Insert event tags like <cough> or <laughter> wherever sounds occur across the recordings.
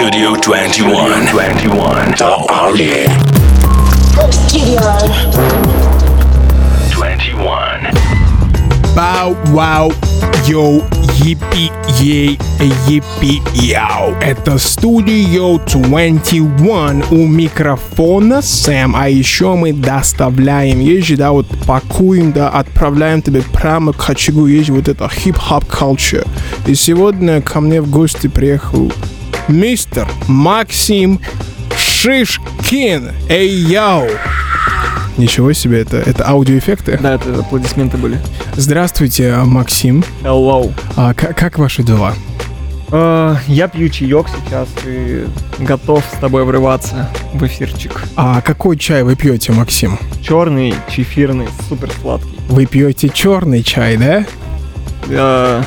Studio 21. 21. The Army. Studio. 21. Бау, вау, йоу, епи, ей, епи, яу. Это студио 21 у микрофона Сэм. А еще мы доставляем ежи, да, вот пакуем, да, отправляем тебе прямо к очагу ежи вот это хип-хоп culture. И сегодня ко мне в гости приехал мистер Максим Шишкин. Эй, яу. Ничего себе, это, это аудиоэффекты? Да, это аплодисменты были. Здравствуйте, Максим. Hello. А, к- как ваши дела? Э, я пью чаек сейчас и готов с тобой врываться в эфирчик. А какой чай вы пьете, Максим? Черный, чефирный, супер сладкий. Вы пьете черный чай, да? Э,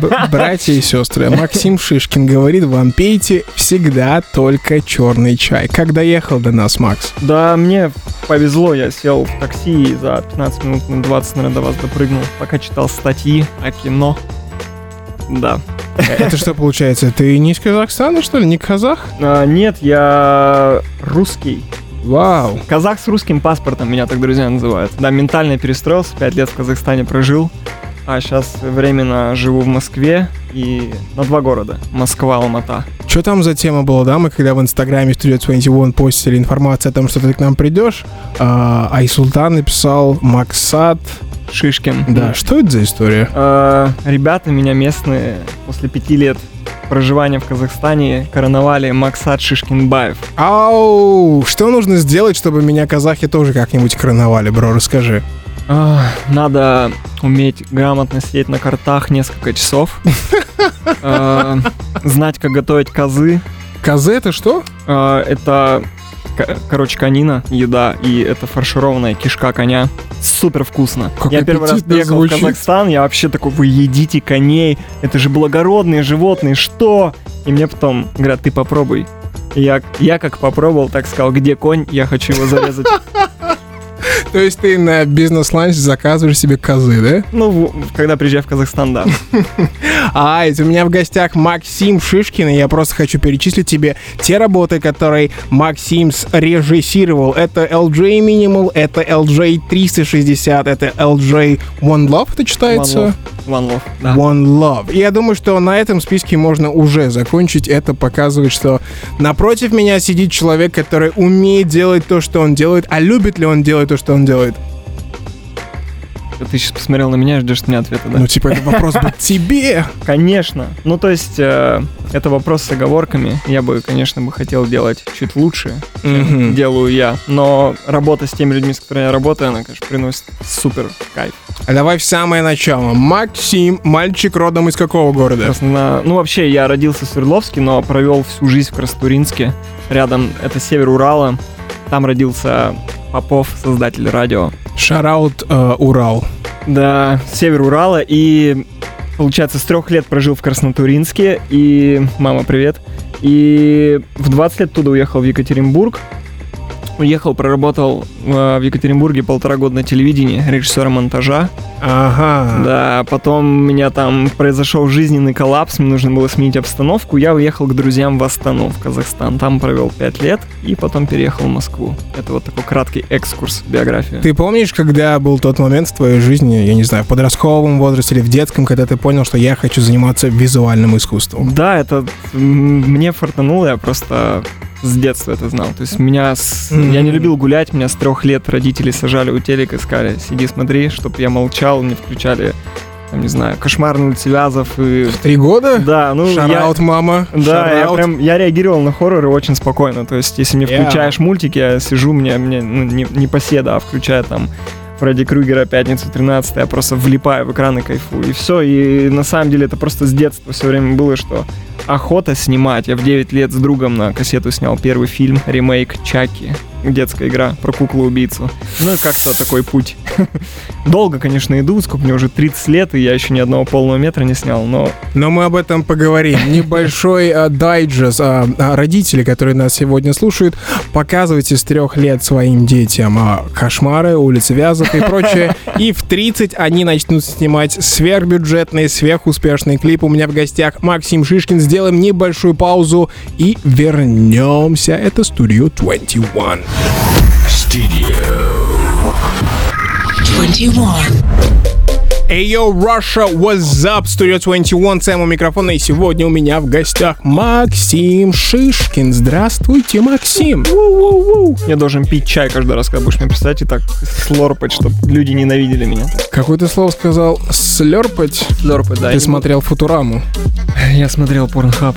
Б- братья и сестры, Максим Шишкин говорит, вам пейте всегда только черный чай. Как доехал до нас, Макс? да, мне повезло, я сел в такси и за 15 минут, минут 20, наверное, до вас допрыгнул, пока читал статьи о кино. Да. Это что получается? Ты не из Казахстана, что ли? Не казах? А, нет, я русский. Вау. Казах с русским паспортом меня так друзья называют. Да, ментально перестроился, 5 лет в Казахстане прожил. А сейчас временно живу в Москве и на два города. Москва, Алмата. Что там за тема была, да? Мы когда в инстаграме Studio 21 постили информацию о том, что ты к нам придешь, а, Айсултан написал Максат. Шишкин. Да, что это за история? Э, ребята меня местные после пяти лет проживания в Казахстане короновали Максат Шишкинбаев. Ау, что нужно сделать, чтобы меня казахи тоже как-нибудь короновали, бро, расскажи. Надо уметь грамотно сидеть на картах несколько часов. <laughs> Э, Знать, как готовить козы. Козы это что? А, Это, короче, конина, еда, и это фаршированная кишка коня. Супер вкусно. Как я первый раз приехал звучит. в Казахстан, я вообще такой, вы едите коней, это же благородные животные, что? И мне потом говорят, ты попробуй. И я, я как попробовал, так сказал, где конь, я хочу его зарезать. <laughs> То есть ты на бизнес-ланч заказываешь себе козы, да? Ну, когда приезжаю в Казахстан, да. <laughs> А, это у меня в гостях Максим Шишкин, и я просто хочу перечислить тебе те работы, которые Максим режиссировал. Это LJ Minimal, это LJ 360, это LJ One Love, это читается? One Love, да. One Love. И я думаю, что на этом списке можно уже закончить. Это показывает, что напротив меня сидит человек, который умеет делать то, что он делает, а любит ли он делать то, что он делает? Ты сейчас посмотрел на меня и ждешь от меня ответа, да? Ну, типа, это вопрос бы <laughs> тебе. Конечно. Ну, то есть, э, это вопрос с оговорками. Я бы, конечно, бы хотел делать чуть лучше, чем делаю я. Но работа с теми людьми, с которыми я работаю, она, конечно, приносит супер кайф. А давай в самое начало. Максим, мальчик родом из какого города? На- Ну, вообще, я родился в Свердловске, но провел всю жизнь в Красотуринске. Рядом, это север Урала. Там родился Попов, создатель радио. Шараут э, Урал. Да, север Урала. И, получается, с трех лет прожил в Краснотуринске. И, мама, привет. И в 20 лет туда уехал в Екатеринбург. Уехал, проработал э, в Екатеринбурге полтора года на телевидении режиссером монтажа. Ага. Да, потом у меня там произошел жизненный коллапс, мне нужно было сменить обстановку. Я уехал к друзьям в Астану, в Казахстан. Там провел пять лет и потом переехал в Москву. Это вот такой краткий экскурс в биографию. Ты помнишь, когда был тот момент в твоей жизни, я не знаю, в подростковом возрасте или в детском, когда ты понял, что я хочу заниматься визуальным искусством? Да, это мне фартануло, я просто с детства это знал. То есть меня с... Мгм. я не любил гулять, меня с трех лет родители сажали у телека и сказали, сиди, смотри, чтоб я молчал, мне включали, там, не знаю, кошмарную улицы Вязов и... Три года? Да, ну я... Шараут, мама. Да, я прям я реагировал на хорроры очень спокойно. То есть, если мне Yeah. включаешь мультики, я сижу, мне, мне ну, не, не поседа, а включая там Фредди Крюгера «Пятницу 13 я просто влипаю в экран и кайфую. И все, и на самом деле это просто с детства все время было, что охота снимать. Я в 9 лет с другом на кассету снял первый фильм, ремейк Чаки. Детская игра про куклу-убийцу. Ну и как-то такой путь. <laughs> Долго, конечно, иду, сколько мне уже 30 лет, и я еще ни одного полного метра не снял, но... Но мы об этом поговорим. <laughs> Небольшой а, дайджест. А, а, родители, которые нас сегодня слушают, показывайте с трех лет своим детям а, кошмары, улицы Вязов и прочее. И в 30 они начнут снимать сверхбюджетные, сверхуспешные клипы. У меня в гостях Максим Шишкин. Сделаем небольшую паузу и вернемся. Это Studio 21. Studio 21. Hey yo, Russia, what's up? Studio 21, Сэм у микрофона, и сегодня у меня в гостях Максим Шишкин. Здравствуйте, Максим. Я должен пить чай каждый раз, когда будешь мне писать, и так слорпать, чтобы люди ненавидели меня. Какое ты слово сказал? Слерпать? Слорпать, да. Ты смотрел Футураму? Я смотрел Порнхаб.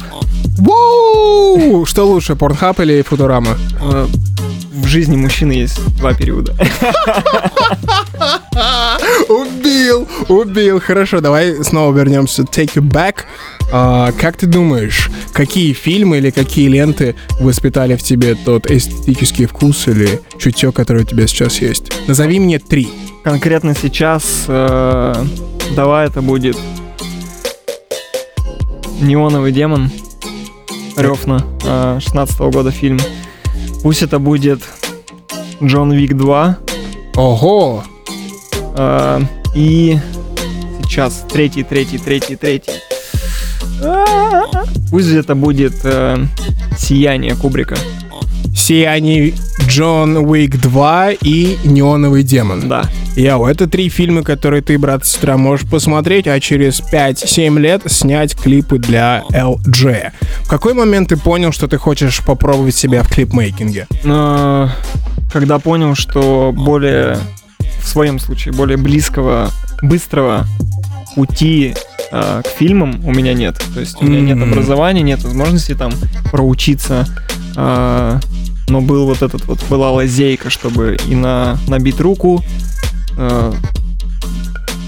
Воу! Что лучше, Порнхаб или Футурама? В жизни мужчины есть два периода. Убил, убил. Хорошо, давай снова вернемся. Take you back. А, как ты думаешь, какие фильмы или какие ленты воспитали в тебе тот эстетический вкус или чутье, которое у тебя сейчас есть? Назови мне три. Конкретно сейчас, э, давай это будет Неоновый демон. Рёфна, 16 года фильм. Пусть это будет Джон Вик 2. Ого! э, и сейчас третий, третий, третий, третий. А, Пусть это будет э, Сияние Кубрика. Сияние Джон Уик 2 и Неоновый демон. Да. Яу, это три фильма, которые ты, брат и сестра, можешь посмотреть, а через 5-7 лет снять клипы для LG. Какой момент ты понял, что ты хочешь попробовать себя в клипмейкинге? Но когда понял, что более, в своем случае, более близкого, быстрого пути э, к фильмам у меня нет. То есть у меня нет Мгм. образования, нет возможности там проучиться. э, но был вот этот вот, была лазейка, чтобы и на, набить руку, э,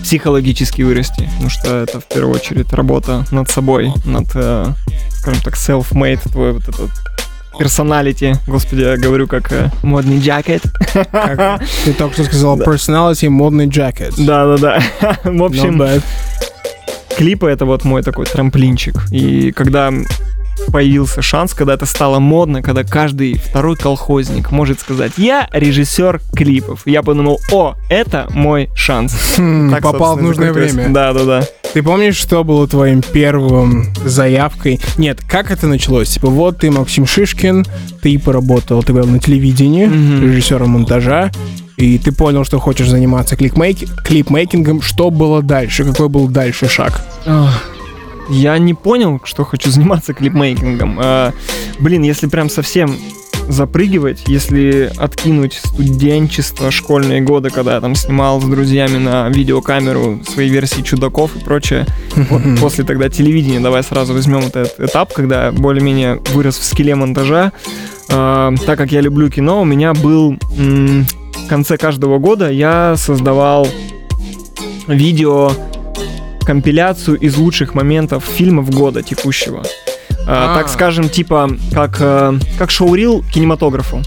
психологически вырасти, потому что это в первую очередь работа над собой, над, э, скажем так, self-made, твой вот этот персоналити, господи, я говорю как э, модный джакет. <laughs> Ты только что сказал, personality, модный джакет. Да-да-да. <laughs> В общем, клипы это вот мой такой трамплинчик. И когда появился шанс, когда это стало модно, когда каждый второй колхозник может сказать, я режиссер клипов. Я подумал, о, это мой шанс. Хм, Так, попал в нужное время. Да-да-да. Ты помнишь, что было твоим первым заявкой? Нет, как это началось? Типа, вот ты Максим Шишкин, ты поработал, ты был на телевидении, Мгм. режиссером монтажа, и ты понял, что хочешь заниматься клипмейки- клипмейкингом. Что было дальше? Какой был дальше шаг? Я не понял, что хочу <laughs> заниматься клипмейкингом. А, блин, если прям совсем запрыгивать, если откинуть студенчество, школьные годы, когда я там снимал с друзьями на видеокамеру свои версии чудаков и прочее, <laughs> вот после тогда телевидения, давай сразу возьмем этот этап, когда более-менее вырос в скилле монтажа. А, так как я люблю кино, у меня был в конце каждого года я создавал видео компиляцию из лучших моментов фильмов года текущего. А, А. так скажем, типа, как, э, как шоурил кинематографу.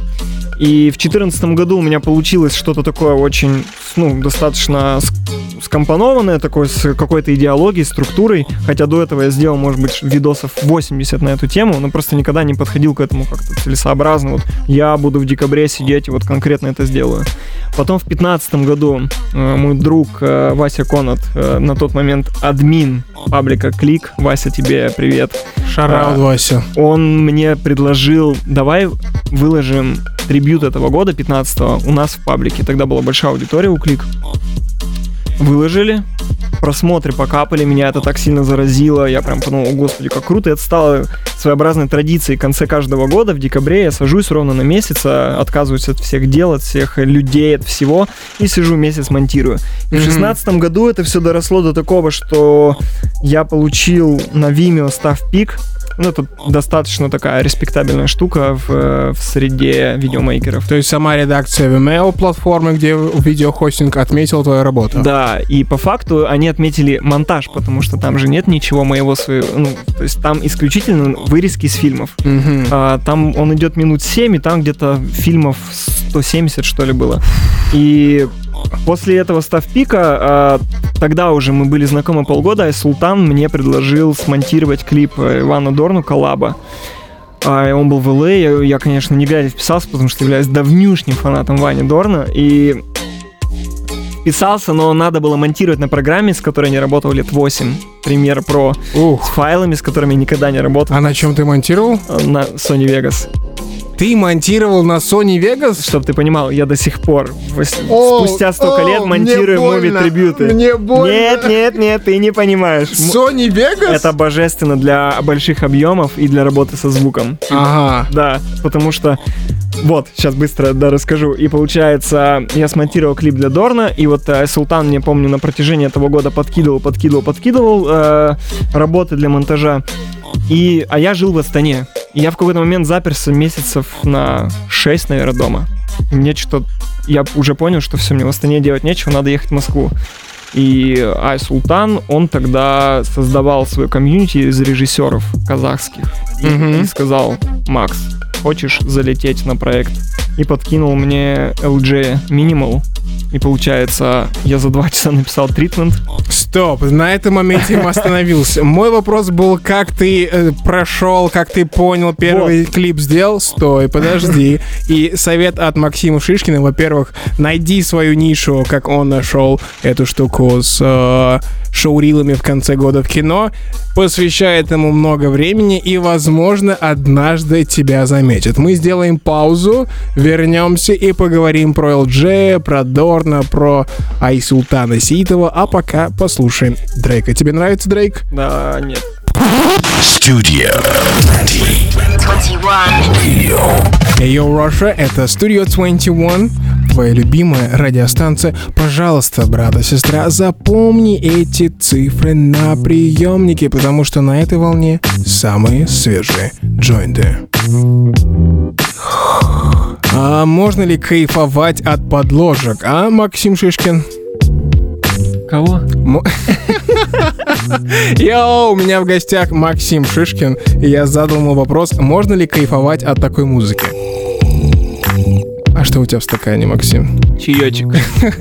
И в 2014 году у меня получилось что-то такое очень, ну, достаточно ск- скомпонованное, такое с какой-то идеологией, структурой. Хотя до этого я сделал, может быть, видосов 80 на эту тему, но просто никогда не подходил к этому как-то целесообразно. Вот я буду в декабре сидеть и вот конкретно это сделаю. Потом в 2015 году э, мой друг э, Вася Конот, э, на тот момент админ паблика Клик, Вася, тебе привет, Шараут, А. Вася. он мне предложил, давай выложим трибют этого года, 15 у нас в паблике. Тогда была большая аудитория у Клик. Выложили, просмотры покапали, меня это так сильно заразило, я прям подумал, о господи, как круто, это стало своеобразной традицией в конце каждого года, в декабре я сажусь ровно на месяц, а, отказываюсь от всех дел, от всех людей, от всего, и сижу месяц монтирую. И в Мгм. шестнадцатом году это все доросло до такого, что я получил на Vimeo став пик, Ну, это достаточно такая респектабельная штука в, э, в среде видеомейкеров. То есть сама редакция Vimeo платформы, где видеохостинг отметила твою работу. Да, и по факту они отметили монтаж, потому что там же нет ничего моего своего. Ну, то есть там исключительно вырезки из фильмов. Мгм. А, там он идет минут 7, и там где-то фильмов 170, что ли, было. И после этого ставпика, а, тогда уже мы были знакомы полгода, и Султан мне предложил смонтировать клип э, Ивана Дорну «Коллаба». И он был в ЛА, я, я, конечно, не глядя вписался, потому что являюсь давнюшним фанатом Вани Дорна, и вписался, но надо было монтировать на программе, с которой не работал лет 8, Premiere Pro, с файлами, с которыми никогда не работал, А на чем ты монтировал? э, на Sony Vegas. Ты монтировал на Sony Vegas? Чтобы ты понимал, я до сих пор, О, спустя столько о, лет, монтирую муви-трибюты. мне больно. Нет, нет, нет, ты не понимаешь. Sony Vegas? Это божественно для больших объемов и для работы со звуком. Ага. Да, потому что... Вот, сейчас быстро да, расскажу. И получается, я смонтировал клип для Дорна, и вот э, Султан, мне помню, на протяжении этого года подкидывал, подкидывал, подкидывал э, работы для монтажа. И, а я жил в Астане. Я в какой-то момент заперся месяцев на 6, наверное, дома. И мне что-то... Я уже понял, что все, мне в Астане делать нечего, надо ехать в Москву. И Ай Султан, он тогда создавал свою комьюнити из режиссеров казахских. Мгм. и сказал, Макс, хочешь залететь на проект? И подкинул мне LG Minimal. И получается, я за два часа написал тритмент. Стоп, на этом моменте я остановился. Мой вопрос был, как ты э, прошел, как ты понял, первый клип сделал. Стой, подожди. И совет от Максима Шишкина, во-первых, найди свою нишу, как он нашел эту штуку с э, шоурилами в конце года в кино. Посвящай этому много времени, и, возможно, однажды тебя заметят. Мы сделаем паузу, вернемся и поговорим про LG, про Дорна, про Айсултана Ситова, а пока послушаем Дрейка. Тебе нравится Дрейк? Да, нет. Studio 21. Hey, yo, Russia, это Studio 21, твоя любимая радиостанция. Пожалуйста, брат и сестра, запомни эти цифры на приемнике, потому что на этой волне самые свежие джойнты. А можно ли кайфовать от подложек, а, Максим Шишкин? Кого? <laughs> Йоу, у меня в гостях Максим Шишкин, и я задал ему вопрос, можно ли кайфовать от такой музыки? А что у тебя в стакане, Максим? Чаечек.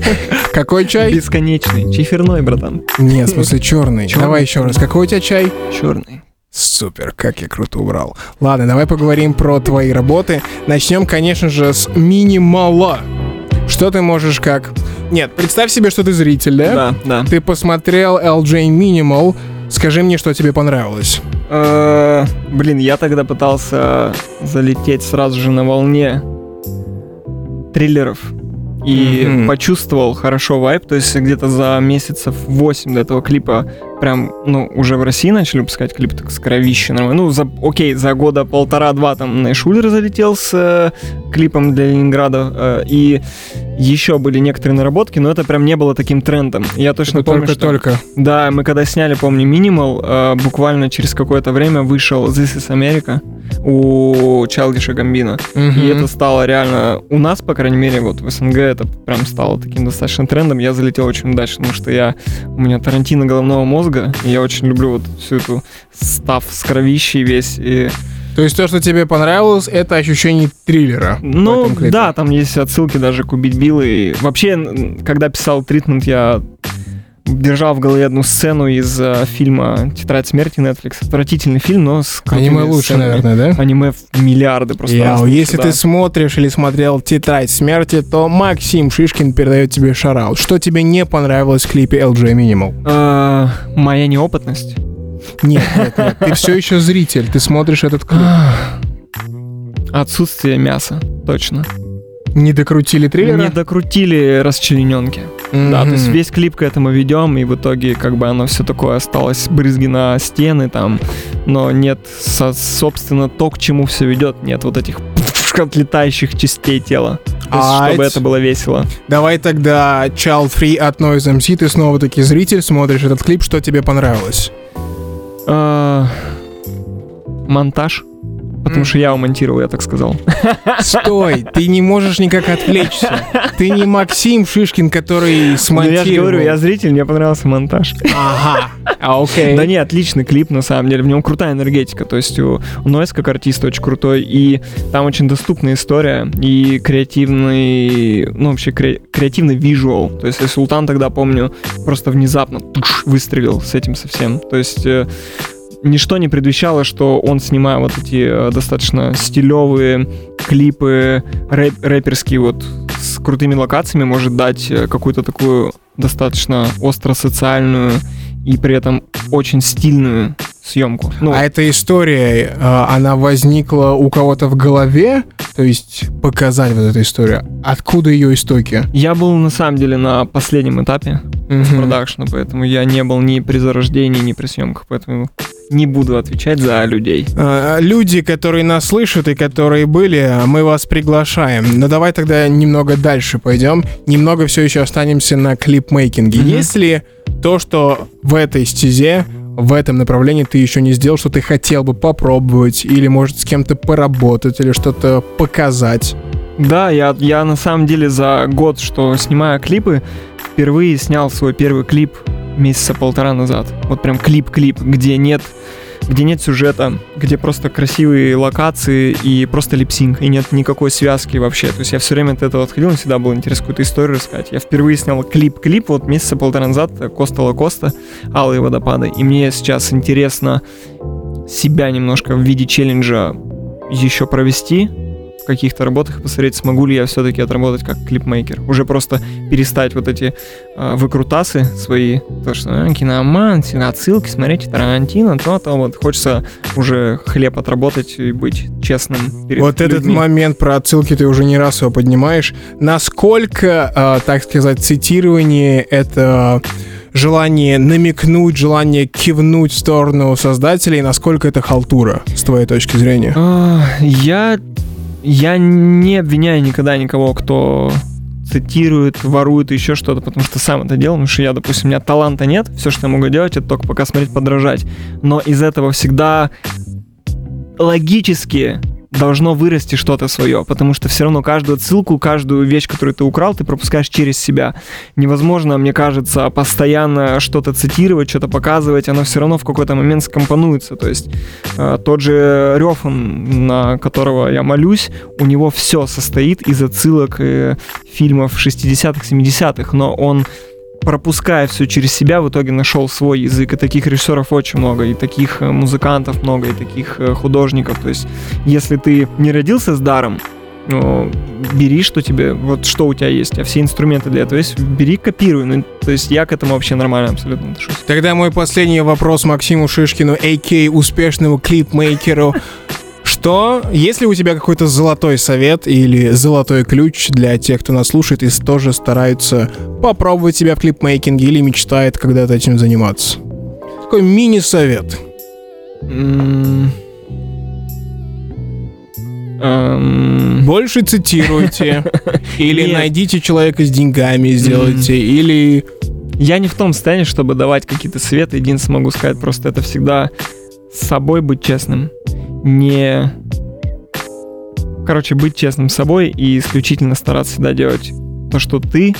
<laughs> Какой чай? Бесконечный. Чиферной, братан. Нет, в смысле черный. Давай еще раз. Какой у тебя чай? Черный. Супер, как я круто убрал. Ладно, давай поговорим про твои работы. Начнем, конечно же, с минимала. Что ты можешь как... Нет, представь себе, что ты зритель, да? Да, да. Ты посмотрел LJ Minimal. Скажи мне, что тебе понравилось. Э, Блин, я тогда пытался залететь сразу же на волне триллеров. И Мгм. почувствовал хорошо вайп, то есть где-то за месяцев 8 до этого клипа прям, ну, уже в России начали выпускать клип так с кровищей нормально. Ну, за, окей, за года полтора-два там Найшулер залетел с э, клипом для Ленинграда, э, и еще были некоторые наработки, но это прям не было таким трендом. Я точно помню, что... Только-только. Да, мы когда сняли, помню, Minimal, э, буквально через какое-то время вышел This is America у Чалдиша Гамбина. И это стало реально... У нас, по крайней мере, вот в СНГ это прям стало таким достаточно трендом. Я залетел очень удачно, потому что я... У меня Тарантино головного мозга, и я очень люблю вот всю эту став с кровищей весь. И... То есть то, что тебе понравилось, это ощущение триллера. Ну, да, там есть отсылки даже к «Убить Билла». И вообще, когда писал «Тритмент», я держал в голове одну сцену из э, фильма «Тетрадь смерти» Netflix. Отвратительный фильм, но с Аниме лучше, сценами. наверное, да? Аниме в миллиарды просто. Яу, если да. ты смотришь или смотрел «Тетрадь смерти», то Максим Шишкин передает тебе шараут. Что тебе не понравилось в клипе LJ Minimal? Э, моя неопытность. Нет, нет, нет. Ты все еще зритель, ты смотришь этот клип. Отсутствие мяса, точно. Не докрутили триллера? Не докрутили расчлененки. Да, то есть весь клип к этому ведем, и в итоге как бы оно все такое осталось, брызги на стены там, но нет, со- собственно, то, к чему все ведет, нет вот этих отлетающих частей тела. То есть, чтобы это было весело. Давай тогда Child Free от Noise MC, ты снова-таки зритель, смотришь этот клип, что тебе понравилось? А, монтаж. Потому что я его монтировал, я так сказал. Стой, ты не можешь никак отвлечься. Ты не Максим Шишкин, который Ну, смонтировал. я же говорю, я зритель, мне понравился монтаж. Ага, а, окей. Да не, отличный клип, на самом деле. В нем крутая энергетика. То есть у Нойс как артист очень крутой. И там очень доступная история. И креативный, ну вообще кре- креативный визуал. То есть Султан тогда, помню, просто внезапно туш, выстрелил с этим совсем. То есть э, ничто не предвещало, что он, снимая вот эти э, достаточно стилевые клипы, рэп- рэперские вот с крутыми локациями, может дать э, какую-то такую достаточно остро-социальную и при этом очень стильную съемку. Ну, А эта история, э, она возникла у кого-то в голове? То есть показать вот эту историю. Откуда ее истоки? я был на самом деле на последнем этапе продакшна, поэтому я не был ни при зарождении, ни при съемках, поэтому не буду отвечать за людей. Э, Люди, которые нас слышат и которые были, мы вас приглашаем. Но давай тогда немного дальше пойдем. Немного все еще останемся на клипмейкинге. Мгм. Есть ли то, что в этой стезе, в этом направлении ты еще не сделал, что ты хотел бы попробовать, или может с кем-то поработать, или что-то показать? Да, я, я на самом деле за год, что снимаю клипы, впервые снял свой первый клип месяца полтора назад. Вот прям клип-клип, где нет где нет сюжета, где просто красивые локации и просто lip sync, и нет никакой связки вообще. То есть я все время от этого отходил, всегда было интересно какую-то историю рассказать. Я впервые снял клип-клип вот месяца полтора назад, Коста Лакоста, Алые водопады. И мне сейчас интересно себя немножко в виде челленджа еще провести каких-то работах и посмотреть, смогу ли я все-таки отработать как клипмейкер. Уже просто перестать вот эти э, выкрутасы свои, то, что э, киноман, отсылки, смотрите, Тарантино, то-то, вот хочется уже хлеб отработать и быть честным перед Вот этот людьми. момент про отсылки ты уже не раз его поднимаешь. Насколько, э, так сказать, цитирование это желание намекнуть, желание кивнуть в сторону создателей, насколько это халтура, с твоей точки зрения? Я, я не обвиняю никогда никого, кто цитирует, ворует еще что-то, потому что сам это делал, потому что я, допустим, у меня таланта нет, все, что я могу делать, это только пока смотреть, подражать. Но из этого всегда логически должно вырасти что-то свое, потому что все равно каждую ссылку, каждую вещь, которую ты украл, ты пропускаешь через себя. Невозможно, мне кажется, постоянно что-то цитировать, что-то показывать, оно все равно в какой-то момент скомпонуется. То есть э, тот же Рёфан, на которого я молюсь, у него все состоит из отсылок э, фильмов 60-х, 70-х, но он пропуская все через себя, в итоге нашел свой язык. И таких режиссеров очень много, и таких э, музыкантов много, и таких э, художников. То есть, если ты не родился с даром, ну, бери, что тебе, вот что у тебя есть, а все инструменты для этого есть, бери, копируй. Ну, то есть я к этому вообще нормально абсолютно отношусь. Тогда мой последний вопрос Максиму Шишкину, а.к. успешному клипмейкеру. Что, если у тебя какой-то золотой совет или золотой ключ для тех, кто нас слушает и тоже стараются попробовать себя в клипмейкинге или мечтает когда-то этим заниматься? Такой мини-совет. Эм, Больше цитируйте, <laughs> или найдите человека с деньгами, сделайте, или... Я не в том состоянии, чтобы давать какие-то советы. Единственное могу сказать, просто это всегда с собой быть честным. Не... Короче, быть честным с собой и исключительно стараться всегда делать то, что ты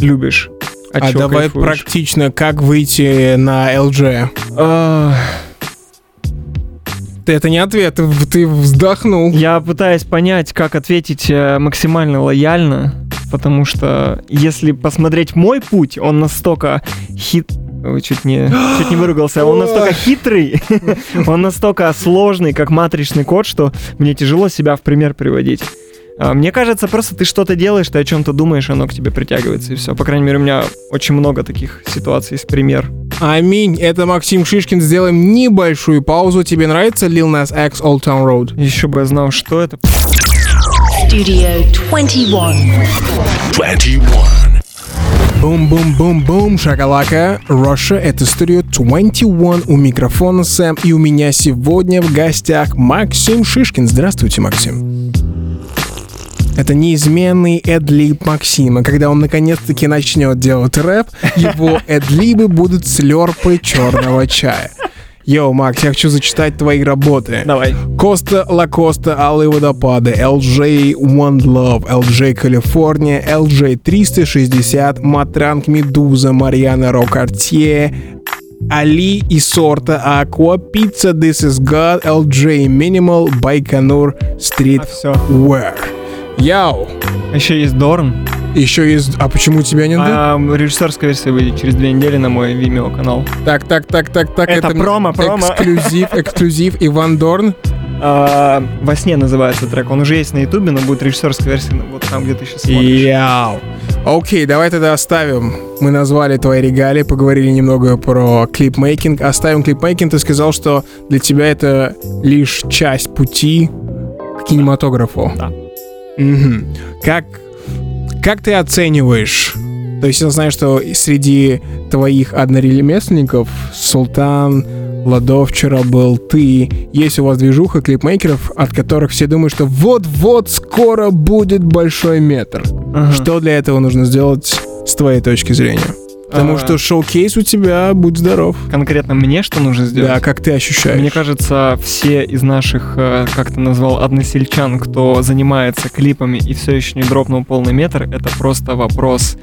любишь. от А чего давай кайфуешь. практично, как выйти на LG? А, это не ответ, ты- ты вздохнул. Я пытаюсь понять, как ответить э, максимально лояльно, потому что если посмотреть мой путь, он настолько хит... Чуть не, чуть не выругался. Он настолько хитрый, <laughs> он настолько сложный, как матричный код, что мне тяжело себя в пример приводить. А, Мне кажется, просто ты что-то делаешь, ты о чем-то думаешь, оно к тебе притягивается, и все. По крайней мере, у меня очень много таких ситуаций, есть пример. Аминь. Это Максим Шишкин. Сделаем небольшую паузу. Тебе нравится Lil Nas X Old Town Road? Еще бы я знал, что это. Studio 21. 21. Бум-бум-бум-бум, шакалака. Russia, это студио 21. У микрофона Сэм. И у меня сегодня в гостях Максим Шишкин. Здравствуйте, Максим. Это неизменный эдлиб Максима. Когда он наконец-таки начнет делать рэп, его <laughs> эдлибы будут слерпы черного чая. Йоу, Макс, я хочу зачитать твои работы. Давай. Коста Лакоста, Алые водопады, LJ One Love, LJ Калифорния, LJ 360, Матранг Медуза, Марьяна Рокартье, Али и Сорта, Аква, Пицца, This is God, LJ Minimal, Байконур, Street А. Wear. Яу! Еще есть Дорн. Еще есть... А почему тебя не дают? А, режиссерская версия выйдет через две недели на мой Vimeo канал. Так, так, так, так, так. Это промо, промо. Эксклюзив, эксклюзив. Иван Дорн. А, Во сне называется трек. Он уже есть на Ютубе, но будет режиссерская версия вот там, где ты сейчас смотришь. Яу. Окей, давай тогда оставим. Мы назвали твои регалии, поговорили немного про клипмейкинг. Оставим клипмейкинг. Ты сказал, что для тебя это лишь часть пути к кинематографу. Да. Мгм. Как, как ты оцениваешь? То есть я знаю, что среди твоих одноремесленников Султан, Ладов вчера был, ты. Есть у вас движуха клипмейкеров, от которых все думают, что вот-вот скоро будет большой метр. Ага. Что для этого нужно сделать с твоей точки зрения? Потому А. что шоу-кейс у тебя, будь здоров. Конкретно мне что нужно сделать? Да, как ты ощущаешь? Мне кажется, все из наших, э, как ты назвал, односельчан, кто занимается клипами и все еще не дропнул полный метр, это просто вопрос,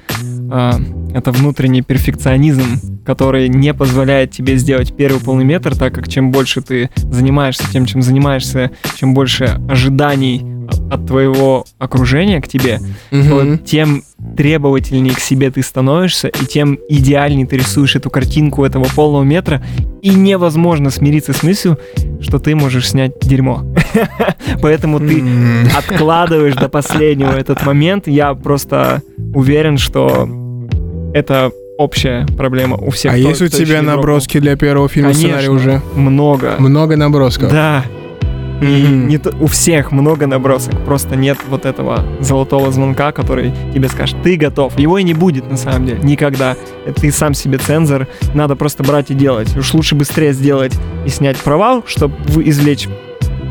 э, это внутренний перфекционизм, который не позволяет тебе сделать первый полный метр, так как чем больше ты занимаешься тем, чем занимаешься, чем больше ожиданий от твоего окружения к тебе, Мгм. то тем требовательнее к себе ты становишься, и тем идеальнее ты рисуешь эту картинку этого полного метра, и невозможно смириться с мыслью, что ты можешь снять дерьмо. <laughs> Поэтому ты откладываешь до последнего этот момент. Я просто уверен, что это общая проблема у всех. А кто- есть у тебя наброски для первого фильма Конечно, сценария уже? Много. Много набросков. Да. И Мгм. не то- у всех много набросок, просто нет вот этого золотого звонка, который тебе скажет, ты готов. Его и не будет на самом деле, никогда. Это Ты сам себе цензор, надо просто брать и делать. Уж лучше быстрее сделать и снять провал, чтобы извлечь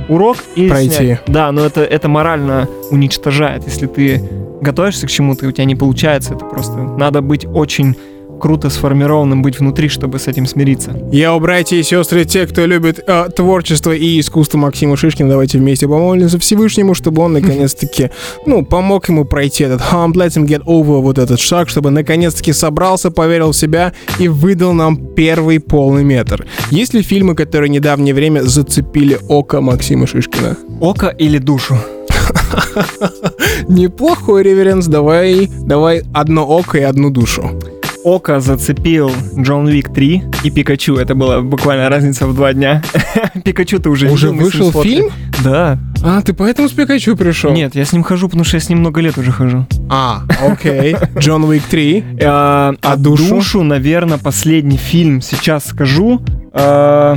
урок и Пройти. снять. Да, но это, это морально уничтожает. Если ты готовишься к чему-то, и у тебя не получается, это просто надо быть очень круто сформированным, быть внутри, чтобы с этим смириться. Я у братья и сестры, те, кто любит э, творчество и искусство Максима Шишкина, давайте вместе помолимся Всевышнему, чтобы он наконец-таки, <laughs> ну, помог ему пройти этот hump, let him get over вот этот шаг, чтобы наконец-таки собрался, поверил в себя и выдал нам первый полный метр. Есть ли фильмы, которые в недавнее время зацепили око Максима Шишкина? Око или душу? <laughs> Неплохой реверенс, давай, давай одно око и одну душу. Око зацепил Джон Вик 3 и Пикачу. Это была буквально разница в два дня. <laughs> Пикачу ты уже Уже вышел фильм? Да. А, ты поэтому с Пикачу пришел? Нет, я с ним хожу, потому что я с ним много лет уже хожу. А, окей. <laughs> Джон Уик 3. А, а душу? душу, наверное, последний фильм сейчас скажу. А,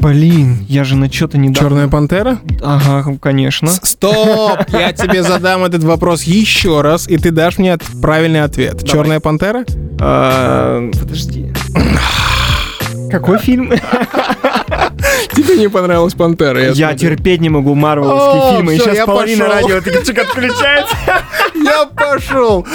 Блин, я же на что-то не Черная пантера? Ага, конечно. Стоп! Я тебе задам этот вопрос еще раз, и ты дашь мне правильный ответ. Черная пантера? А, Подожди. <sighs> Какой фильм? <laughs> Тебе не понравилась пантера? Я смотрю. терпеть не могу марвеловские фильмы. И сейчас я половина радио отключается. <laughs> Я пошел!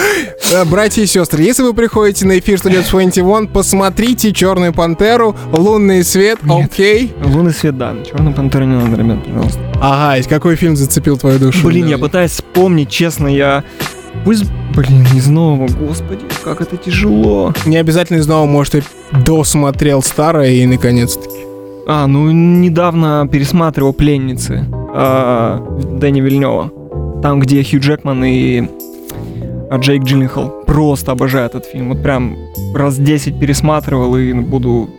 Э, Братья и сестры, если вы приходите на эфир Studio 21, посмотрите Черную пантеру, лунный свет, окей? Лунный свет, да. Черную пантеру не надо, ребят, пожалуйста. Ага, и какой фильм зацепил твою душу? Блин, я пытаюсь вспомнить, честно, я... Пусть, блин, из нового, господи, как это тяжело. Не обязательно из нового, может, и досмотрел старое и наконец-таки. А, ну недавно пересматривал «Пленницы» а, Дэнни Вильнева. Там, где Хью Джекман и Джейк Джилленхол. Просто обожаю этот фильм. Вот прям раз 10 пересматривал и буду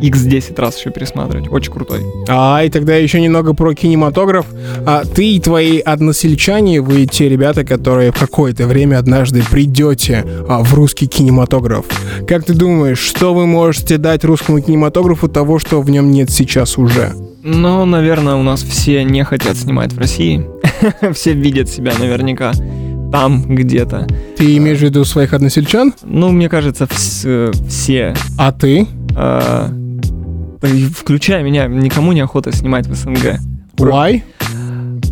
x10 раз еще пересматривать. Очень крутой. А, и тогда еще немного про кинематограф. А, ты и твои односельчане, вы те ребята, которые в какое-то время однажды придете а, в русский кинематограф. Как ты думаешь, что вы можете дать русскому кинематографу того, что в нем нет сейчас уже? Но, наверное, у нас все не хотят снимать в России. <laughs> все видят себя наверняка там где-то. Ты имеешь в виду своих односельчан? Ну, мне кажется, вс- э, все А ты? А, включая меня, никому не охота снимать в СНГ. Why?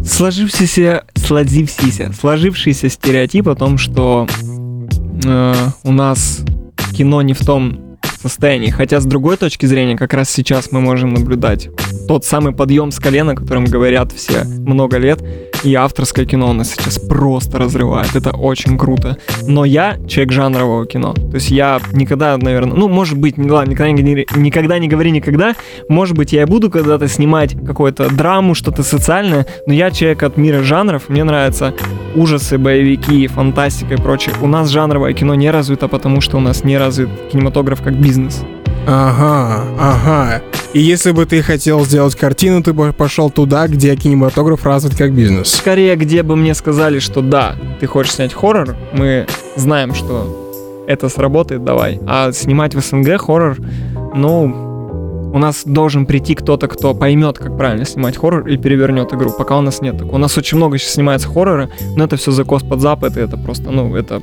Сложившийся, сложившийся, сложившийся стереотип о том, что э, у нас кино не в том состоянии. Хотя с другой точки зрения, как раз сейчас мы можем наблюдать тот самый подъем с колена, о котором говорят все много лет, и авторское кино нас сейчас просто разрывает. Это очень круто. Но я человек жанрового кино. То есть я никогда, наверное, ну, может быть, не, ладно, никогда не, никогда не говори никогда. Может быть, я и буду когда-то снимать какую-то драму, что-то социальное, но я человек от мира жанров. Мне нравятся ужасы, боевики, фантастика и прочее. У нас жанровое кино не развито, потому что у нас не развит кинематограф как бизнес. Ага, ага. И если бы ты хотел сделать картину, ты бы пошел туда, где кинематограф развит как бизнес. Скорее, где бы мне сказали, что да, ты хочешь снять хоррор, мы знаем, что это сработает, давай. А снимать в СНГ хоррор, ну, у нас должен прийти кто-то, кто поймет, как правильно снимать хоррор и перевернет игру. Пока у нас нет. У нас очень много сейчас снимается хоррора, но это все закос под запад, и это просто, ну, это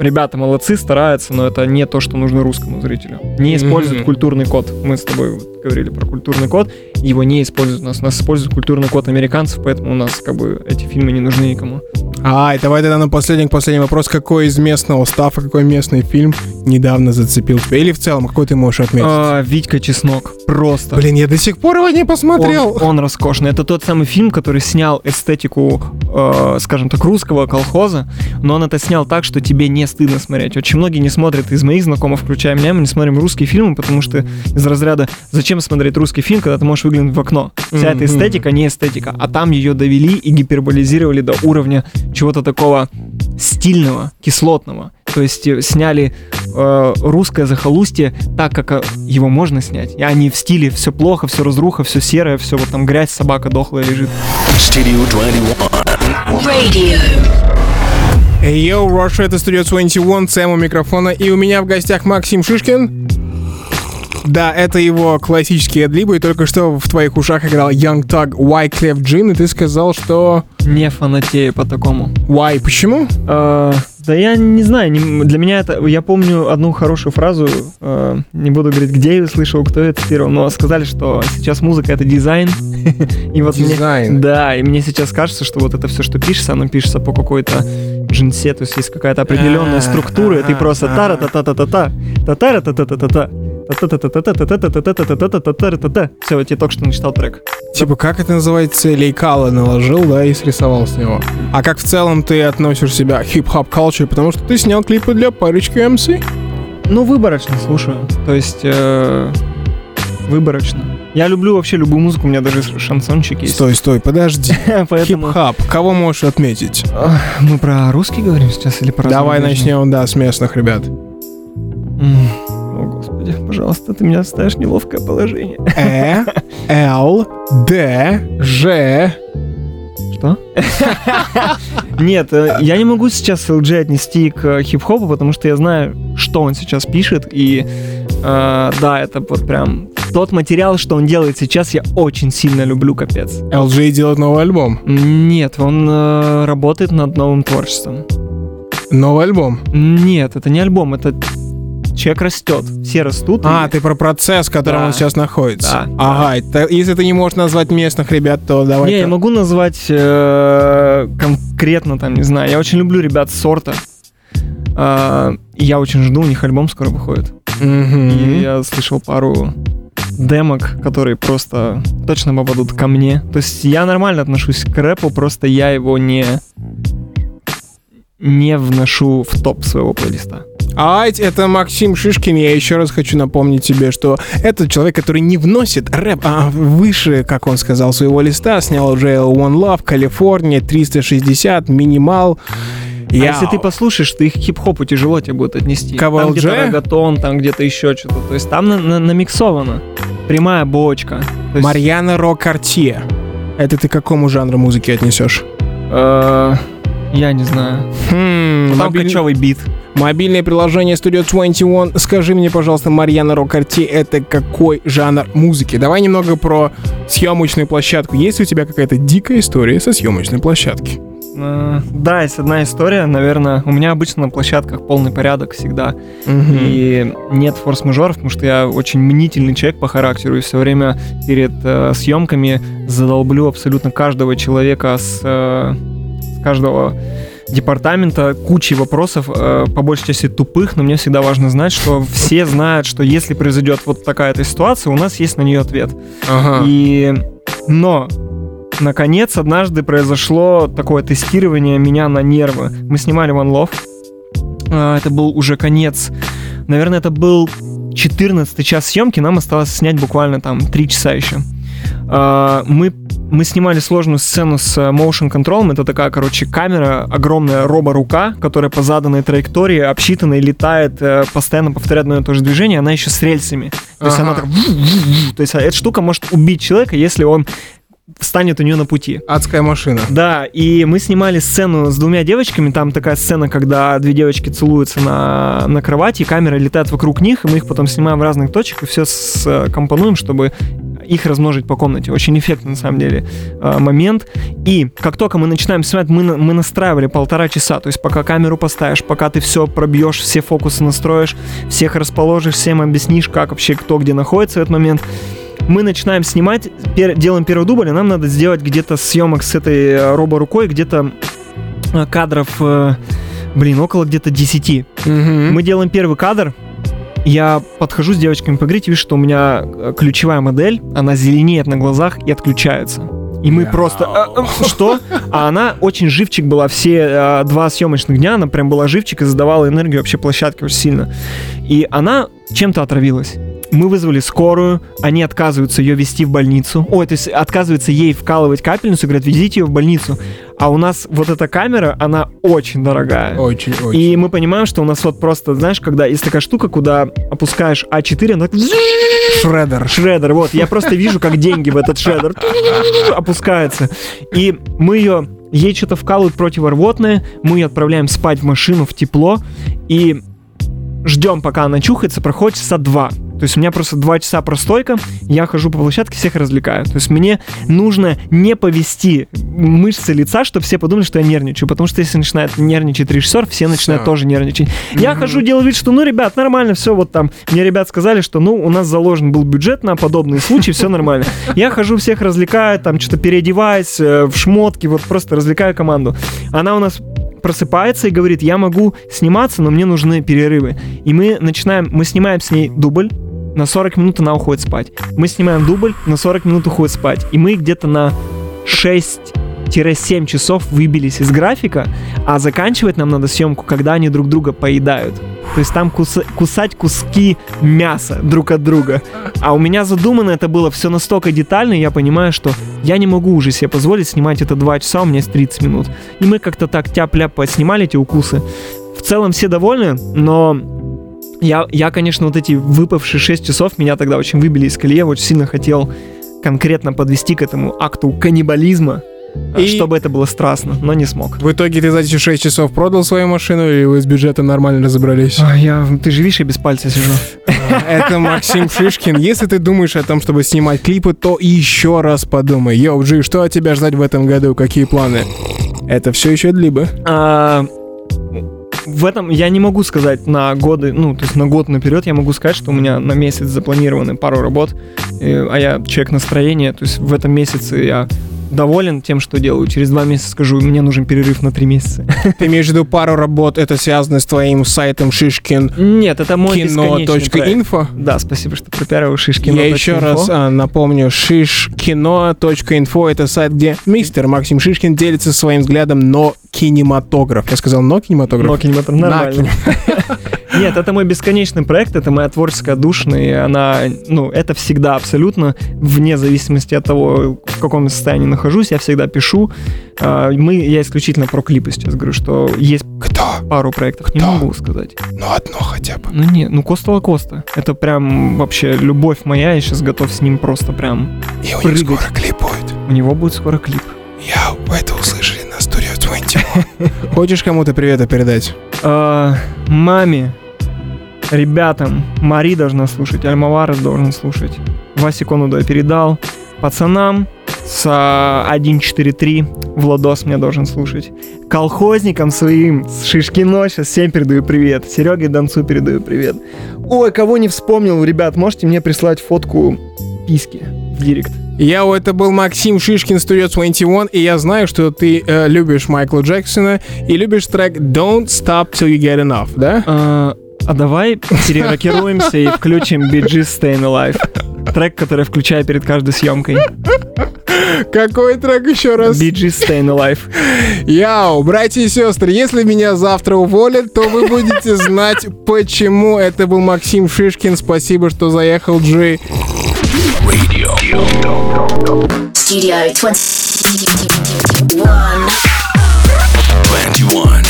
ребята молодцы, стараются, но это не то, что нужно русскому зрителю. Не используют Мгм. культурный код. Мы с тобой говорили про культурный код, его не используют у нас. У нас используют культурный код американцев, поэтому у нас как бы эти фильмы не нужны никому. А, и давай тогда на последний, последний вопрос. Какой из местного стафа, какой местный фильм недавно зацепил тебя? Или в целом, какой ты можешь отметить? А, Витька Чеснок. Просто. Блин, я до сих пор его не посмотрел. Он, он роскошный. Это тот самый фильм, который снял эстетику, э, скажем так, русского колхоза, но он это снял так, что тебе не стыдно смотреть. Очень многие не смотрят из моих знакомых, включая меня, мы не смотрим русские фильмы, потому что из разряда «Зачем смотреть русский фильм, когда ты можешь выглянуть в окно?» Вся эта Мгм. эстетика не эстетика, а там ее довели и гиперболизировали до уровня чего-то такого стильного, кислотного. То есть э, сняли э, русское захолустье так, как э, его можно снять. И они в стиле все плохо, все разруха, все серое, все вот там грязь, собака дохлая лежит. Studio 21. Radio. Йоу, Russia, это Studio 21, Сэм у микрофона, и у меня в гостях Максим Шишкин. Да, это его классические адлибы, и только что в твоих ушах играл Young Tug Wyclef Jean, и ты сказал, что... Не фанатею по такому. Why? Почему? Э, да я не знаю, не- для меня это... Я помню одну хорошую фразу, э, не буду говорить, где я ее слышал, кто ее цитировал, но сказали, что сейчас музыка — это дизайн. <laughs> И вот мне- Дизайн. Да, и мне сейчас кажется, что вот это все, что пишется, оно пишется по какой-то джинсе, то есть есть какая-то определенная А, структура, и ты просто тара та та та та та та та та та та та та Все, я только что начитал трек. Типа, как это называется, лейкало наложил, да, и срисовал с него. А как в целом ты относишь себя к хип-хоп culture, потому что ты снял клипы для парочки MC? Ну, выборочно слушаю. То есть, выборочно. Я люблю вообще любую музыку, у меня даже шансончик есть. Стой, стой, подожди. Поэтому Хип-хоп, кого можешь отметить? Мы про русский говорим сейчас или про Давай начнем, да, с местных ребят. Господи, пожалуйста, ты меня ставишь в неловкое положение. Э, Л, Д, Ж. Что? Нет, э, я не могу сейчас LG отнести к э, хип-хопу, потому что я знаю, что он сейчас пишет, и э, да, это вот прям тот материал, что он делает сейчас, я очень сильно люблю, капец. LG делает новый альбом. Нет, он э, работает над новым творчеством. Новый альбом. Нет, это не альбом, это человек растет, все растут. А, и- ты про процесс, в котором Да. он сейчас находится. Да, Ага, это- если ты не можешь назвать местных ребят, то давай. Не, я могу назвать э, конкретно там, не знаю. Я очень люблю ребят сорта. Э, я очень жду, у них альбом скоро выходит. И я слышал пару демок, которые просто точно попадут ко мне. То есть я нормально отношусь к рэпу, просто я его не не вношу в топ своего плейлиста. Ать, это Максим Шишкин. Я еще раз хочу напомнить тебе, что это человек, который не вносит рэп а выше, как он сказал, своего листа. Снял уже One Love, Калифорния, 360, Минимал. А если ты послушаешь, то их к хип-хопу тяжело тебе будет отнести. KVLG? Там где-то рогатон, там где-то еще что-то. То есть там на- на- намиксовано. Прямая бочка. Есть, Марьяна Ро Картье. Это ты к какому жанру музыки отнесешь? Я не знаю. Хм, Там мобиль- кочевый бит. Мобильное приложение Studio 21. Скажи мне, пожалуйста, Марьяна Ро Картье, это какой жанр музыки? Давай немного про съемочную площадку. Есть ли у тебя какая-то дикая история со съемочной площадки? Э, Да, есть одна история, наверное. У меня обычно на площадках полный порядок всегда. Мгм. И нет форс-мажоров, потому что я очень мнительный человек по характеру. И все время перед э, съемками задолблю абсолютно каждого человека с, э, с каждого департамента кучей вопросов, э, по большей части тупых, но мне всегда важно знать, что все знают, что если произойдет вот такая-то ситуация, у нас есть на нее ответ. Ага. И... Но наконец, однажды произошло такое тестирование меня на нервы. Мы снимали One Love. А, Это был уже конец. Наверное, это был 14 час съемки. Нам осталось снять буквально там 3 часа еще. А, Мы мы снимали сложную сцену с э, motion control. Это такая, короче, камера, огромная робо-рука, которая по заданной траектории обсчитанной летает, э, постоянно повторяет одно и то же движение. Она еще с рельсами. То есть она так... То есть эта штука может убить человека, если он встанет у нее на пути. Адская машина. Да, и мы снимали сцену с двумя девочками. Там такая сцена, когда две девочки целуются на, на кровати, и камера летает вокруг них, и мы их потом снимаем в разных точках и все компонуем, чтобы их размножить по комнате. Очень эффектный, на самом деле, э, момент. И как только мы начинаем снимать, мы, мы настраивали полтора часа. То есть пока камеру поставишь, пока ты все пробьешь, все фокусы настроишь, всех расположишь, всем объяснишь, как вообще кто где находится в этот момент мы начинаем снимать, пер- делаем первый дубль, и нам надо сделать где-то съемок с этой э, робо-рукой, где-то э, кадров, блин, около где-то 10. Мгм. Мы делаем первый кадр, я подхожу с девочками поговорить, вижу, что у меня э, ключевая модель, она зеленеет на глазах и отключается. И мы просто... «А, а, что? А она очень живчик была. Все э, два съемочных дня она прям была живчик и задавала энергию вообще площадке очень сильно. И она чем-то отравилась. Мы вызвали скорую, они отказываются ее вести в больницу. Ой, то есть отказываются ей вкалывать капельницу, говорят, везите ее в больницу. А у нас вот эта камера, она очень дорогая. Очень, очень. И мы понимаем, что у нас вот просто, знаешь, когда есть такая штука, куда опускаешь А4, она так Шредер. шредер, вот, я просто вижу, как деньги в этот шредер опускаются. И мы ее, ей что-то вкалывают противорвотное, мы ее отправляем спать в машину в тепло, и ждем, пока она чухается, проходит часа два. То есть у меня просто два часа простойка, я хожу по площадке, всех развлекаю. То есть мне нужно не повести мышцы лица, чтобы все подумали, что я нервничаю. Потому что если начинает нервничать режиссер, все начинают Всё. тоже нервничать. Я хожу, делаю вид, что ну, ребят, нормально, все, вот там. Мне ребят сказали, что ну, у нас заложен был бюджет на подобные случаи, все нормально. Я хожу, всех развлекаю, там что-то переодеваюсь э, в шмотки, вот просто развлекаю команду. Она у нас просыпается и говорит, я могу сниматься, но мне нужны перерывы. И мы начинаем, мы снимаем с ней дубль, на 40 минут она уходит спать. Мы снимаем дубль, на 40 минут уходит спать. И мы где-то на 6-7 часов выбились из графика, а заканчивать нам надо съемку, когда они друг друга поедают. То есть там куса- кусать куски мяса друг от друга. А у меня задумано это было все настолько детально, я понимаю, что я не могу уже себе позволить снимать это 2 часа, у меня есть 30 минут. И мы как-то так тяп-ляп снимали эти укусы. В целом все довольны, но я, я, конечно, вот эти выпавшие 6 часов меня тогда очень выбили из колеи. Я очень сильно хотел конкретно подвести к этому акту каннибализма, И- чтобы это было страстно, но не смог. В итоге ты за эти 6 часов продал свою машину или вы с бюджетом нормально разобрались? А, Я, ты же видишь, я без пальца сижу. Это Максим Шишкин. Если ты думаешь о том, чтобы снимать клипы, то еще раз подумай. Йоу, Джи, что от тебя ждать в этом году? Какие планы? Это все еще либо. А, в этом я не могу сказать на годы, ну, то есть на год наперед я могу сказать, что у меня на месяц запланированы пару работ, э, а я человек настроения, то есть в этом месяце я доволен тем, что делаю. Через два месяца скажу, мне нужен перерыв на три месяца. <laughs> Ты имеешь в виду пару работ, это связано с твоим сайтом Шишкин Нет, это мой кино.инфо? Да, спасибо, что пропиарил шишки. Я еще раз а, напомню, шишкино.инфо это сайт, где мистер Максим Шишкин делится своим взглядом но кинематограф. Я сказал но кинематограф? Но кинематограф нормально. <laughs> Нет, это мой бесконечный проект, это моя творческая душная, и она, ну, это всегда абсолютно, вне зависимости от того, в каком состоянии нахожусь, я всегда пишу. А, Мы, я исключительно про клипы сейчас говорю, что есть Кто? пару проектов, не Кто? могу сказать. Ну одно хотя бы. Ну не, ну Коста Лакоста. Это прям вообще любовь моя, я сейчас готов с ним просто прям... И у них Прыгать. скоро клип будет. У него будет скоро клип. Я, это услышали на Studio <laughs> 21. Хочешь кому-то привета передать? А, маме, ребятам, Мари должна слушать, Альмавара должен слушать. Васе Конуду я передал. Пацанам с а, 143 Владос мне должен слушать. Колхозникам своим с Шишкино сейчас всем передаю привет. Сереге Донцу передаю привет. Ой, кого не вспомнил, ребят, можете мне прислать фотку писки в директ. Яу, это был Максим Шишкин, Studio 21, и я знаю, что ты э, любишь Майкла Джексона и любишь трек Don't Stop Till You Get Enough, да? А, а давай перерокируемся и включим Bee Gees Staying Alive. Трек, который включаю перед каждой съемкой. Какой трек еще раз? Bee Gees Staying Alive. Яу, братья и сестры, если меня завтра уволят, то вы будете знать, почему. Это был Максим Шишкин. Спасибо, что заехал, Джи. Radio. Studio 21. 21.